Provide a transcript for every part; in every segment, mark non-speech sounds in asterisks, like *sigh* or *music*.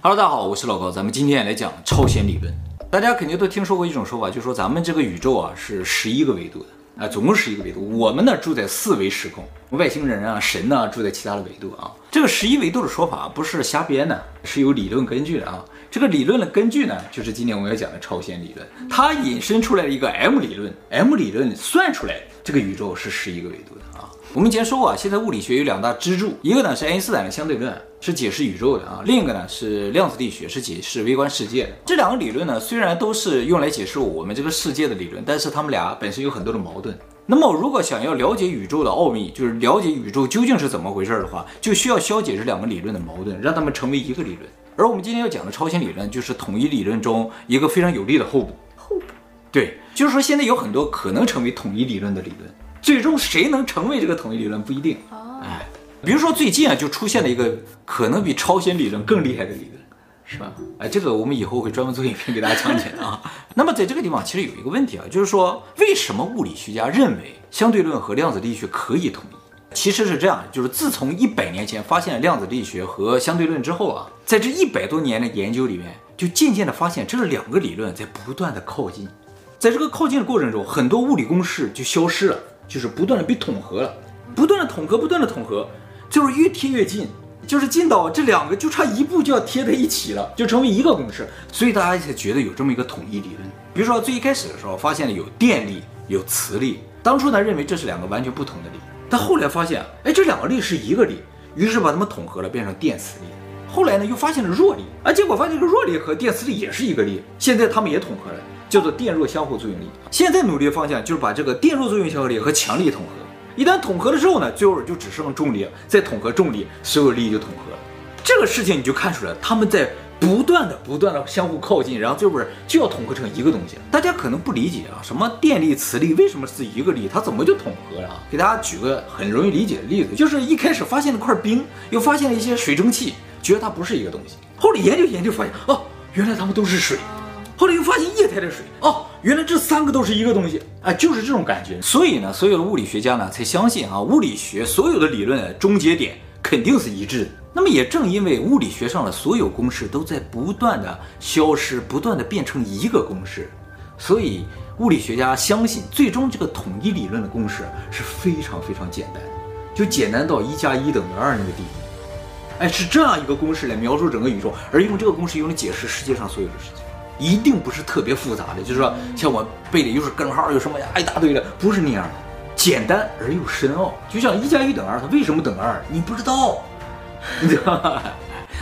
Hello，大家好，我是老高，咱们今天来讲超弦理论。大家肯定都听说过一种说法，就是说咱们这个宇宙啊是十一个维度的啊、总共十一个维度。我们呢住在四维时空，外星人啊、神呢、住在其他的维度啊。这个十一维度的说法不是瞎编的，是有理论根据的啊。这个理论的根据呢，就是今天我们要讲的超弦理论，它引申出来的一个 M 理论，M 理论算出来这个宇宙是十一个维度的啊。我们以前说过啊，现在物理学有两大支柱，一个呢是爱因斯坦的相对论，是解释宇宙的啊；另一个呢是量子力学，是解释微观世界的。这两个理论呢，虽然都是用来解释我们这个世界的理论，但是他们俩本身有很多的矛盾。那么，如果想要了解宇宙的奥秘，就是了解宇宙究竟是怎么回事的话，就需要消解这两个理论的矛盾，让他们成为一个理论。而我们今天要讲的超弦理论，就是统一理论中一个非常有力的后补。后补，对，就是说现在有很多可能成为统一理论的理论。最终谁能成为这个统一理论不一定，哎，比如说最近啊就出现了一个可能比超弦理论更厉害的理论，是吧？哎，这个我们以后会专门做影片给大家讲解的啊。*laughs* 那么在这个地方其实有一个问题啊，就是说为什么物理学家认为相对论和量子力学可以统一？其实是这样，就是自从一百年前发现了量子力学和相对论之后啊，在这一百多年的研究里面，就渐渐的发现这两个理论在不断的靠近，在这个靠近的过程中，很多物理公式就消失了。就是不断的被统合了，不断的统合，不断的统合，就是越贴越近，就是近到这两个就差一步就要贴在一起了，就成为一个公式。所以大家才觉得有这么一个统一理论。比如说最一开始的时候，发现了有电力，有磁力，当初呢认为这是两个完全不同的力，但后来发现，哎，这两个力是一个力，于是把它们统合了，变成电磁力。后来呢又发现了弱力，啊，结果发现这个弱力和电磁力也是一个力，现在它们也统合了。叫做电弱相互作用力。现在努力的方向就是把这个电弱作用相互力和强力统合。一旦统合了之后呢，最后就只剩重力，再统合重力，所有力就统合了。这个事情你就看出来，他们在不断的、不断的相互靠近，然后最后就要统合成一个东西。大家可能不理解啊，什么电力、磁力为什么是一个力？它怎么就统合了？给大家举个很容易理解的例子，就是一开始发现了块冰，又发现了一些水蒸气，觉得它不是一个东西。后来研究研究发现，哦，原来它们都是水。后来又发现液态的水哦，原来这三个都是一个东西啊，就是这种感觉。所以呢，所有的物理学家呢才相信啊，物理学所有的理论终结点肯定是一致的。那么也正因为物理学上的所有公式都在不断的消失，不断的变成一个公式，所以物理学家相信最终这个统一理论的公式是非常非常简单，就简单到一加一等于二那个地步。哎，是这样一个公式来描述整个宇宙，而用这个公式用来解释世界上所有的事情。一定不是特别复杂的，就是说像我背的又是根号，又什么呀一大堆的，不是那样的，简单而又深奥。就像一加一等于二，它为什么等二？你不知道，你知道吗？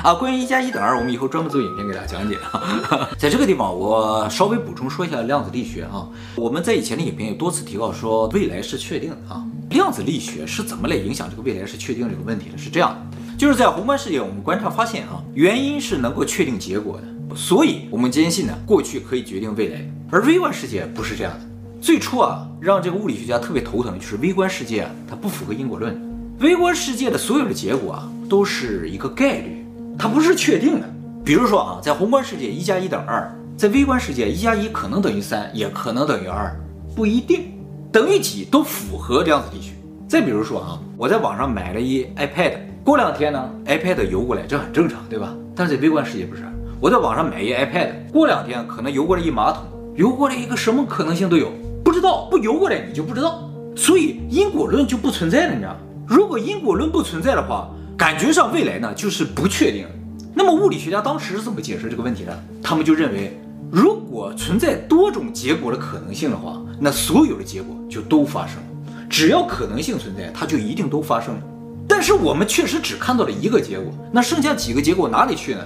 啊，关于一加一等于二，我们以后专门做影片给大家讲解啊。*laughs* 在这个地方，我稍微补充说一下量子力学啊。我们在以前的影片有多次提到说未来是确定的啊。量子力学是怎么来影响这个未来是确定这个问题的？是这样，就是在宏观世界，我们观察发现啊，原因是能够确定结果的。所以，我们坚信呢，过去可以决定未来，而微观世界不是这样的。最初啊，让这个物理学家特别头疼的就是微观世界啊，它不符合因果论。微观世界的所有的结果啊，都是一个概率，它不是确定的。比如说啊，在宏观世界一加一等于二，在微观世界一加一可能等于三，也可能等于二，不一定。等于几都符合量子力学。再比如说啊，我在网上买了一 iPad，过两天呢，iPad 邮过来，这很正常，对吧？但是在微观世界不是。我在网上买一 iPad，过两天可能邮过来一马桶，邮过来一个什么可能性都有，不知道不邮过来你就不知道，所以因果论就不存在了，你知道？如果因果论不存在的话，感觉上未来呢就是不确定。那么物理学家当时是怎么解释这个问题的？他们就认为，如果存在多种结果的可能性的话，那所有的结果就都发生了，只要可能性存在，它就一定都发生了。但是我们确实只看到了一个结果，那剩下几个结果哪里去呢？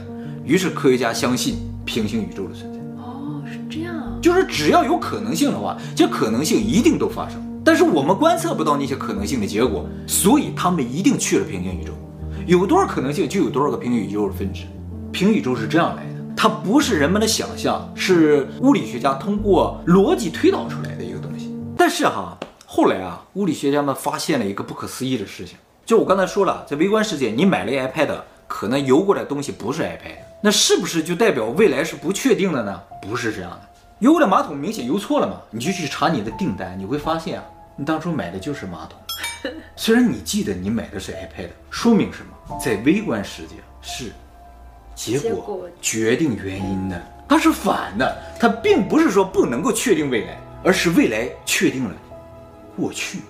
于是科学家相信平行宇宙的存在。哦，是这样啊，就是只要有可能性的话，这可能性一定都发生。但是我们观测不到那些可能性的结果，所以他们一定去了平行宇宙。有多少可能性，就有多少个平行宇宙的分支。平行宇宙是这样来的，它不是人们的想象，是物理学家通过逻辑推导出来的一个东西。但是哈，后来啊，物理学家们发现了一个不可思议的事情，就我刚才说了，在微观世界，你买了一 iPad，可能邮过来的东西不是 iPad。那是不是就代表未来是不确定的呢？不是这样的。邮过来马桶明显邮错了嘛？你就去查你的订单，你会发现啊，你当初买的就是马桶。*laughs* 虽然你记得你买的是 iPad，说明什么？在微观世界是结果决定原因的，它是反的，它并不是说不能够确定未来，而是未来确定了过去。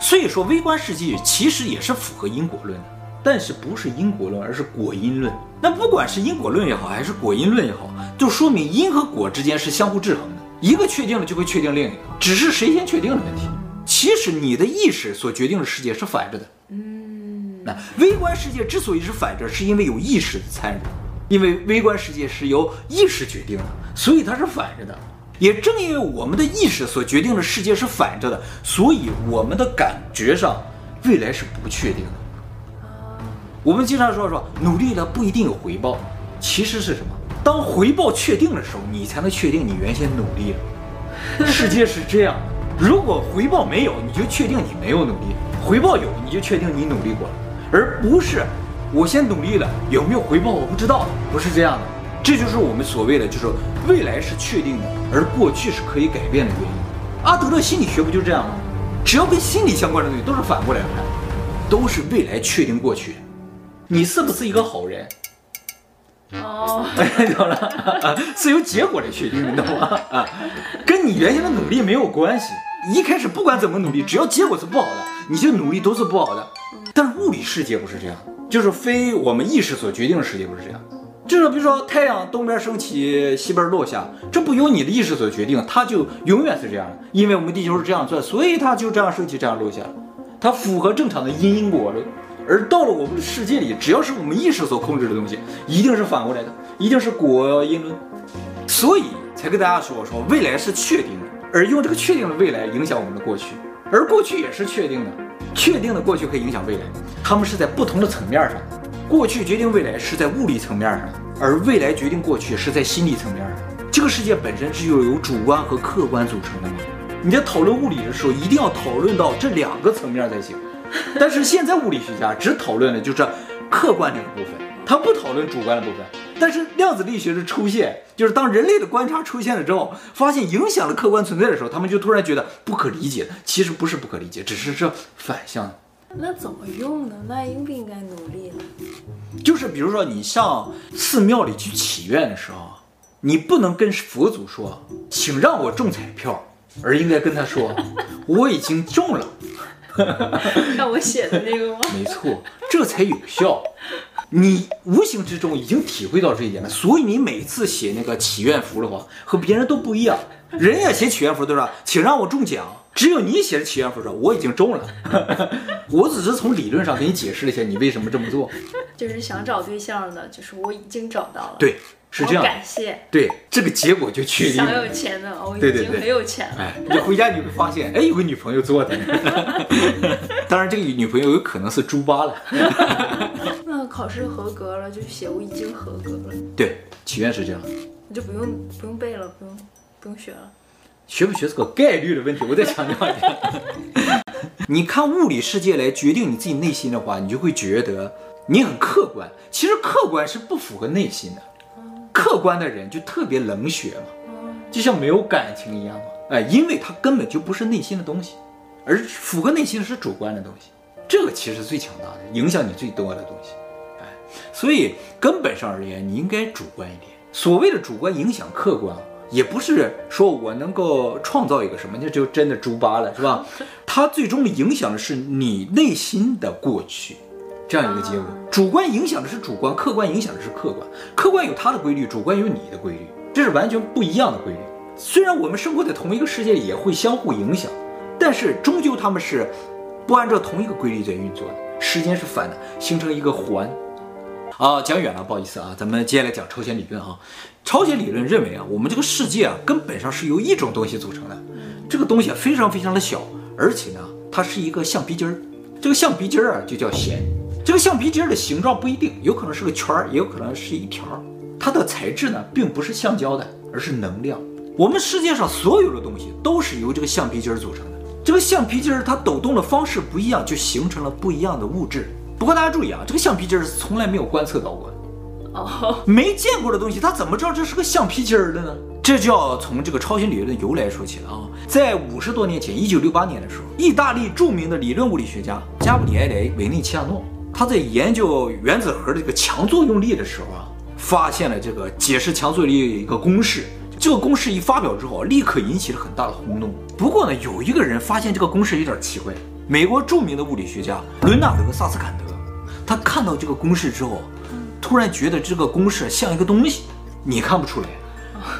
所以说，微观世界其实也是符合因果论的，但是不是因果论，而是果因论。那不管是因果论也好，还是果因论也好，就说明因和果之间是相互制衡的，一个确定了就会确定另一个，只是谁先确定的问题。其实你的意识所决定的世界是反着的。嗯，那微观世界之所以是反着，是因为有意识的参与，因为微观世界是由意识决定的，所以它是反着的。也正因为我们的意识所决定的世界是反着的，所以我们的感觉上未来是不确定的。我们经常说说努力了不一定有回报，其实是什么？当回报确定的时候，你才能确定你原先努力了。*laughs* 世界是这样的，如果回报没有，你就确定你没有努力；回报有，你就确定你努力过了，而不是我先努力了，有没有回报我不知道，不是这样的。这就是我们所谓的，就是未来是确定的，而过去是可以改变的原因。阿德勒心理学不就这样吗？只要跟心理相关的东西都是反过来看，都是未来确定过去。你是不是一个好人？哦，*laughs* 懂了啊，*laughs* 是由结果来确定的，你懂吗？啊，跟你原先的努力没有关系。一开始不管怎么努力，只要结果是不好的，你就努力都是不好的。但是物理世界不是这样，就是非我们意识所决定的世界不是这样。就是比如说太阳东边升起，西边落下，这不由你的意识所决定，它就永远是这样的。因为我们地球是这样转，所以它就这样升起，这样落下，它符合正常的因因果论。而到了我们的世界里，只要是我们意识所控制的东西，一定是反过来的，一定是果因论。所以才跟大家说说未来是确定的，而用这个确定的未来影响我们的过去，而过去也是确定的，确定的过去可以影响未来，他们是在不同的层面上。过去决定未来是在物理层面上，而未来决定过去是在心理层面上。这个世界本身是由有主观和客观组成的嘛？你在讨论物理的时候，一定要讨论到这两个层面才行。*laughs* 但是现在物理学家只讨论的就是客观这个部分，他不讨论主观的部分。但是量子力学的出现，就是当人类的观察出现了之后，发现影响了客观存在的时候，他们就突然觉得不可理解。其实不是不可理解，只是这反向。那怎么用呢？那应不应该努力呢？就是比如说，你上寺庙里去祈愿的时候，你不能跟佛祖说，请让我中彩票，而应该跟他说，*laughs* 我已经中了。*laughs* 让我写的那个吗？没错，这才有效。你无形之中已经体会到这一点了，所以你每次写那个祈愿符的话，和别人都不一样。人家写祈愿符都是，请让我中奖。只有你写的祈愿符说我已经中了，*laughs* 我只是从理论上给你解释了一下你为什么这么做。就是想找对象的，就是我已经找到了。对，是这样。感谢。对，这个结果就确定。想有钱的，我已经很有钱了。哎，你回家你会发现，哎，有个女朋友做的。*laughs* 当然，这个女朋友有可能是猪八了。*laughs* 那考试合格了就写我已经合格了。对，祈愿是这样。你就不用不用背了，不用不用学了。学不学是个概率的问题，我再强调一下。*laughs* 你看物理世界来决定你自己内心的话，你就会觉得你很客观。其实客观是不符合内心的，客观的人就特别冷血嘛，就像没有感情一样嘛。哎，因为他根本就不是内心的东西，而符合内心的是主观的东西。这个其实最强大的，影响你最多的东西。哎，所以根本上而言，你应该主观一点。所谓的主观影响客观。也不是说我能够创造一个什么，那就真的猪八了，是吧？它最终影响的是你内心的过去，这样一个结果。主观影响的是主观，客观影响的是客观。客观有它的规律，主观有你的规律，这是完全不一样的规律。虽然我们生活在同一个世界里，也会相互影响，但是终究他们是不按照同一个规律在运作的。时间是反的，形成一个环。啊，讲远了，不好意思啊，咱们接下来讲超弦理论哈。超弦理论认为啊，我们这个世界啊，根本上是由一种东西组成的。这个东西啊，非常非常的小，而且呢，它是一个橡皮筋儿。这个橡皮筋儿啊，就叫弦。这个橡皮筋儿的形状不一定，有可能是个圈儿，也有可能是一条。它的材质呢，并不是橡胶的，而是能量。我们世界上所有的东西都是由这个橡皮筋儿组成的。这个橡皮筋儿它抖动的方式不一样，就形成了不一样的物质。不过大家注意啊，这个橡皮筋儿是从来没有观测到过的。哦，*laughs* 没见过的东西，它怎么知道这是个橡皮筋儿的呢？这就要从这个超弦理论的由来说起了啊。在五十多年前，一九六八年的时候，意大利著名的理论物理学家加布里埃雷·维内齐亚诺，他在研究原子核的这个强作用力的时候啊，发现了这个解释强作用力一个公式。这个公式一发表之后，立刻引起了很大的轰动。不过呢，有一个人发现这个公式有点奇怪。美国著名的物理学家伦纳德·萨斯坎德，他看到这个公式之后，突然觉得这个公式像一个东西，你看不出来。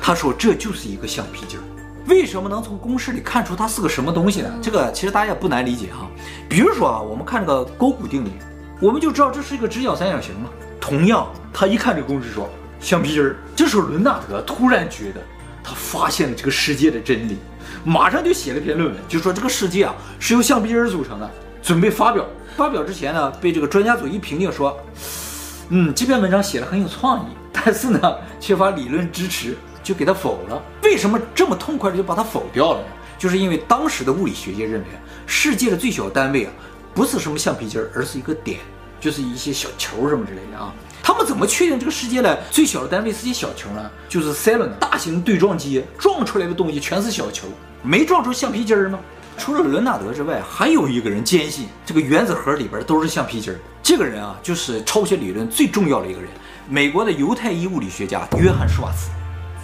他说这就是一个橡皮筋儿。为什么能从公式里看出它是个什么东西呢？这个其实大家也不难理解哈。比如说啊，我们看这个勾股定理，我们就知道这是一个直角三角形嘛。同样，他一看这公式说。橡皮筋儿。这时候伦纳德突然觉得他发现了这个世界的真理，马上就写了篇论文，就说这个世界啊是由橡皮筋儿组成的，准备发表。发表之前呢，被这个专家组一评定说，嗯，这篇文章写的很有创意，但是呢缺乏理论支持，就给他否了。为什么这么痛快的就把它否掉了呢？就是因为当时的物理学界认为，世界的最小单位啊不是什么橡皮筋儿，而是一个点，就是一些小球什么之类的啊。他们怎么确定这个世界呢最小的单位是些小球呢？就是赛伦大型对撞机撞出来的东西全是小球，没撞出橡皮筋儿吗？除了伦纳德之外，还有一个人坚信这个原子核里边都是橡皮筋儿。这个人啊，就是超弦理论最重要的一个人，美国的犹太裔物理学家约翰舒瓦茨。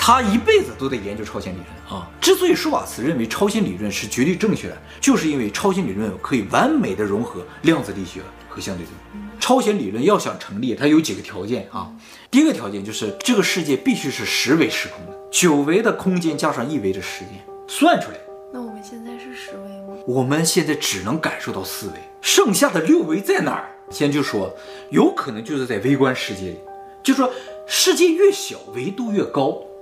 他一辈子都在研究超弦理论啊。之所以舒瓦茨认为超弦理论是绝对正确的，就是因为超弦理论可以完美的融合量子力学和相对论。超弦理论要想成立，它有几个条件啊。第一个条件就是这个世界必须是十维时空的，九维的空间加上一维的时间算出来。那我们现在是十维吗？我们现在只能感受到四维，剩下的六维在哪儿？先就说，有可能就是在微观世界里，就说世界越小维度越高，啊，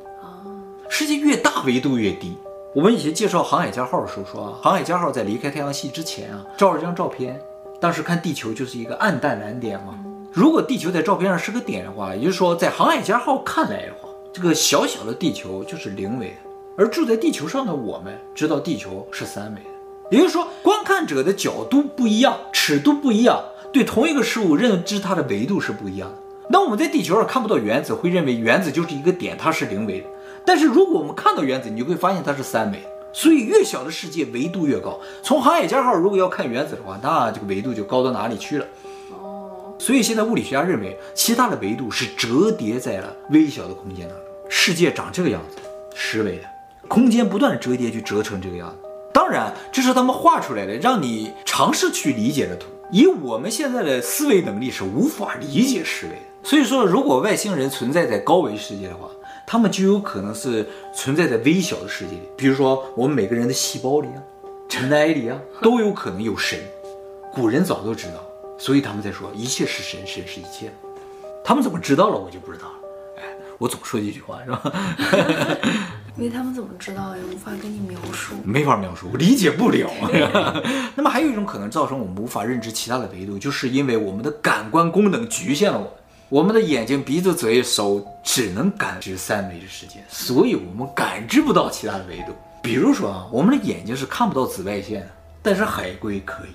世界越大维度越低。我们以前介绍航海家号的时候说啊，航海家号在离开太阳系之前啊，照了张照片。当时看地球就是一个暗淡蓝点嘛。如果地球在照片上是个点的话，也就是说在航海家号看来的话，这个小小的地球就是零维的。而住在地球上的我们知道地球是三维的。也就是说，观看者的角度不一样，尺度不一样，对同一个事物认知它的维度是不一样的。那我们在地球上看不到原子，会认为原子就是一个点，它是零维的。但是如果我们看到原子，你就会发现它是三维的。所以越小的世界维度越高。从航海家号如果要看原子的话，那这个维度就高到哪里去了？哦。所以现在物理学家认为，其他的维度是折叠在了微小的空间当中。世界长这个样子，十维的空间不断的折叠，就折成这个样子。当然，这是他们画出来的，让你尝试去理解的图。以我们现在的思维能力是无法理解十维的。所以说，如果外星人存在在高维世界的话，他们就有可能是存在在微小的世界里，比如说我们每个人的细胞里啊、尘埃里啊，*laughs* 都有可能有神。古人早都知道，所以他们在说一切是神，神是一切。他们怎么知道了，我就不知道了。哎，我总说一句话是吧？*laughs* 因为他们怎么知道也无法跟你描述，没法描述，我理解不了。*laughs* 那么还有一种可能造成我们无法认知其他的维度，就是因为我们的感官功能局限了我们。我们的眼睛、鼻子、嘴、手只能感知三维的世界，所以我们感知不到其他的维度。比如说啊，我们的眼睛是看不到紫外线的，但是海龟可以，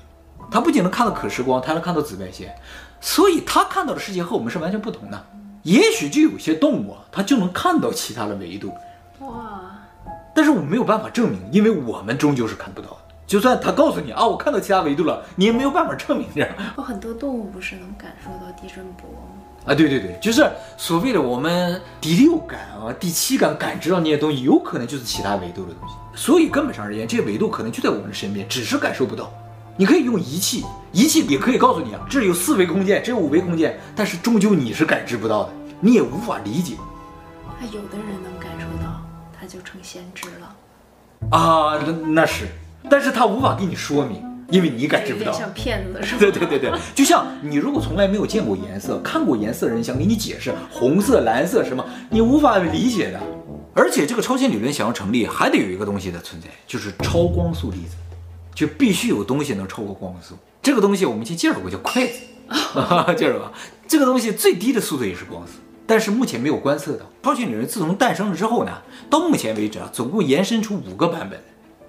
它不仅能看到可视光，它还能看到紫外线，所以它看到的世界和我们是完全不同的。也许就有些动物啊，它就能看到其他的维度。哇！但是我们没有办法证明，因为我们终究是看不到的。就算他告诉你啊，我看到其他维度了，你也没有办法证明这样。有很多动物不是能感受到地震波吗？啊，对对对，就是所谓的我们第六感啊、第七感感知到那些东西，有可能就是其他维度的东西。所以根本上而言，这些维度可能就在我们的身边，只是感受不到。你可以用仪器，仪器也可以告诉你啊，这里有四维空间，这有五维空间，但是终究你是感知不到的，你也无法理解。那有的人能感受到，他就成先知了。啊，那那是，但是他无法给你说明。因为你感知不到，像骗子的是吧？对对对对，就像你如果从来没有见过颜色，看过颜色的人想给你解释红色、蓝色什么，你无法理解的。而且这个超弦理论想要成立，还得有一个东西的存在，就是超光速粒子，就必须有东西能超过光速。这个东西我们以前介绍过，叫筷子，介绍吧。这个东西最低的速度也是光速，但是目前没有观测到。超弦理论自从诞生了之后呢，到目前为止啊，总共延伸出五个版本，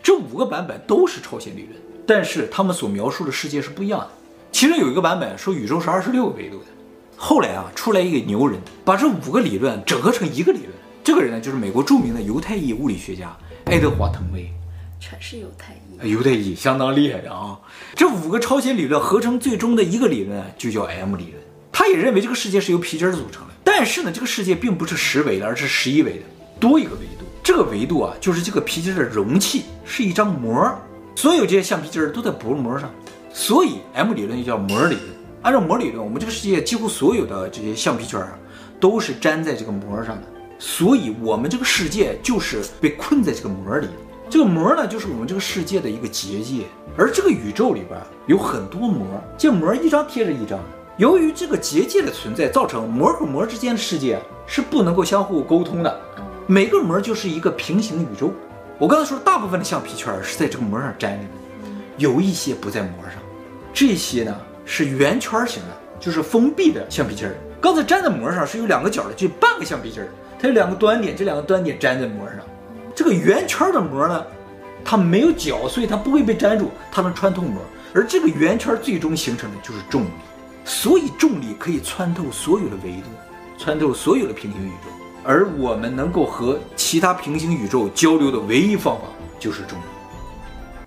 这五个版本都是超弦理论。但是他们所描述的世界是不一样的。其中有一个版本说宇宙是二十六个维度的。后来啊，出来一个牛人，把这五个理论整合成一个理论。这个人呢，就是美国著名的犹太裔物理学家爱德华·滕威。全是犹太裔。犹太裔相当厉害的啊！这五个超弦理论合成最终的一个理论就叫 M 理论。他也认为这个世界是由皮筋儿组成的。但是呢，这个世界并不是十维的，而是十一维的，多一个维度。这个维度啊，就是这个皮筋的容器是一张膜，所有这些橡皮筋儿都在薄膜上，所以 M 理论又叫膜理论。按照膜理论，我们这个世界几乎所有的这些橡皮圈儿啊，都是粘在这个膜上的，所以我们这个世界就是被困在这个膜里。这个膜呢，就是我们这个世界的一个结界，而这个宇宙里边有很多膜，这膜一张贴着一张。由于这个结界的存在，造成膜和膜之间的世界是不能够相互沟通的，每个膜就是一个平行宇宙。我刚才说，大部分的橡皮圈是在这个膜上粘着的，有一些不在膜上，这些呢是圆圈形的，就是封闭的橡皮筋儿。刚才粘在膜上是有两个角的，就半个橡皮筋儿，它有两个端点，这两个端点粘在膜上。这个圆圈的膜呢，它没有角，所以它不会被粘住，它能穿透膜。而这个圆圈最终形成的就是重力。所以重力可以穿透所有的维度，穿透所有的平行宇宙，而我们能够和其他平行宇宙交流的唯一方法就是重力。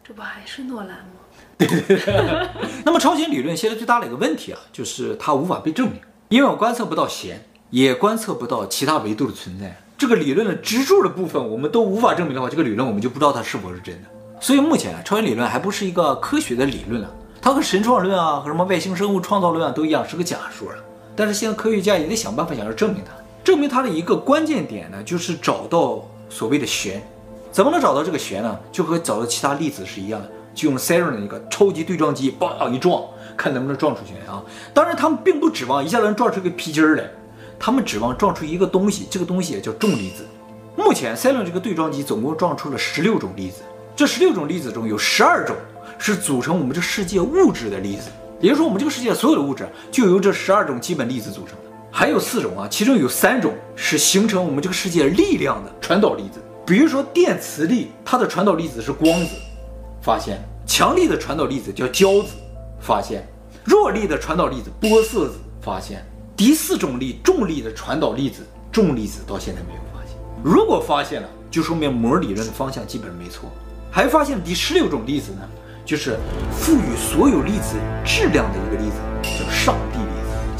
这不还是诺兰吗？对对对。那么超弦理论现在最大的一个问题啊，就是它无法被证明，因为我观测不到弦，也观测不到其他维度的存在。这个理论的支柱的部分我们都无法证明的话，这个理论我们就不知道它是否是真的。所以目前啊，超弦理论还不是一个科学的理论啊。它和神创论啊，和什么外星生物创造论啊都一样，是个假说啊。但是现在科学家也得想办法想要证明它。证明它的一个关键点呢，就是找到所谓的弦。怎么能找到这个弦呢？就和找到其他粒子是一样的，就用 CERN 的那个超级对撞机，嘣一撞，看能不能撞出去啊。当然，他们并不指望一下子能撞出个皮筋儿来，他们指望撞出一个东西，这个东西也叫重粒子。目前 CERN 这个对撞机总共撞出了十六种粒子，这十六种粒子中有十二种。是组成我们这世界物质的粒子，也就是说，我们这个世界所有的物质就由这十二种基本粒子组成的。还有四种啊，其中有三种是形成我们这个世界力量的传导粒子。比如说电磁力，它的传导粒子是光子，发现；强力的传导粒子叫胶子，发现；弱力的传导粒子玻色子，发现。第四种力重力的传导粒子重粒子到现在没有发现。如果发现了，就说明膜理论的方向基本没错。还发现了第十六种粒子呢？就是赋予所有粒子质量的一个粒子，叫上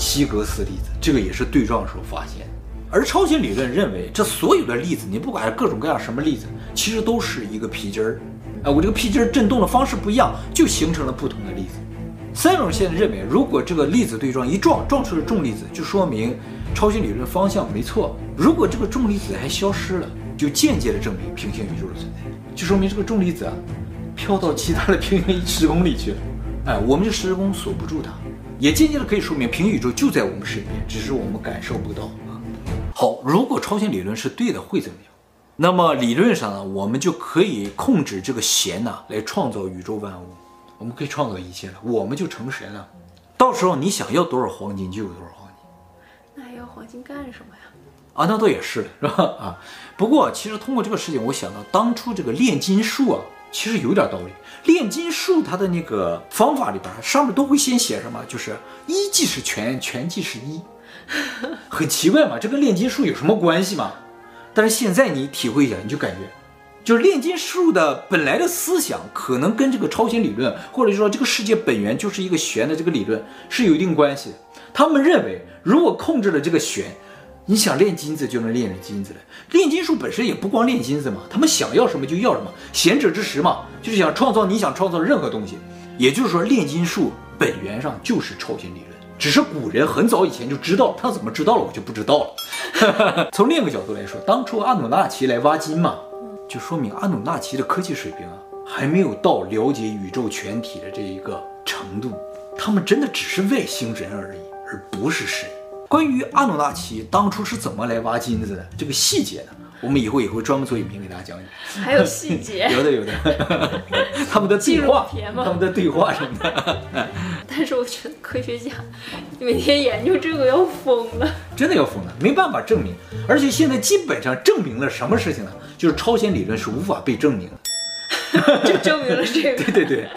希格斯粒子，这个也是对撞的时候发现。而超弦理论认为，这所有的粒子，你不管是各种各样什么粒子，其实都是一个皮筋儿。哎，我这个皮筋儿震动的方式不一样，就形成了不同的粒子。三种现在认为，如果这个粒子对撞一撞，撞出了重粒子，就说明超弦理论方向没错。如果这个重离子还消失了，就间接的证明平行宇宙的存在，就说明这个重粒子啊。飘到其他的平行时空里去了，哎，我们这时空锁不住它，也间接的可以说明平行宇宙就在我们身边，只是我们感受不到啊。好，如果超弦理论是对的，会怎么样？那么理论上呢，我们就可以控制这个弦呢，来创造宇宙万物，我们可以创造一切了，我们就成神了。到时候你想要多少黄金就有多少黄金，那还要黄金干什么呀？啊，那倒也是，是吧？啊，不过其实通过这个事情，我想到当初这个炼金术啊。其实有点道理，炼金术它的那个方法里边上面都会先写什么？就是一即是全，全即是一，*laughs* 很奇怪嘛，这跟炼金术有什么关系嘛？但是现在你体会一下，你就感觉，就是炼金术的本来的思想可能跟这个超弦理论，或者说这个世界本源就是一个弦的这个理论是有一定关系的。他们认为，如果控制了这个弦。你想炼金子就能炼成金子来，炼金术本身也不光炼金子嘛，他们想要什么就要什么，贤者之石嘛，就是想创造你想创造的任何东西。也就是说，炼金术本源上就是超弦理论，只是古人很早以前就知道，他怎么知道了我就不知道了。从另一个角度来说，当初阿努纳奇来挖金嘛，就说明阿努纳奇的科技水平啊还没有到了解宇宙全体的这一个程度，他们真的只是外星人而已，而不是神。关于阿努纳奇当初是怎么来挖金子的这个细节呢？我们以后也会专门做影片给大家讲讲。还有细节？有 *laughs* 的有的，*laughs* 他们的对话，他们的对话什么的。*laughs* 但是我觉得科学家每天研究这个要疯了，真的要疯了，没办法证明。而且现在基本上证明了什么事情呢？就是超弦理论是无法被证明的，就证明了这个。对对对。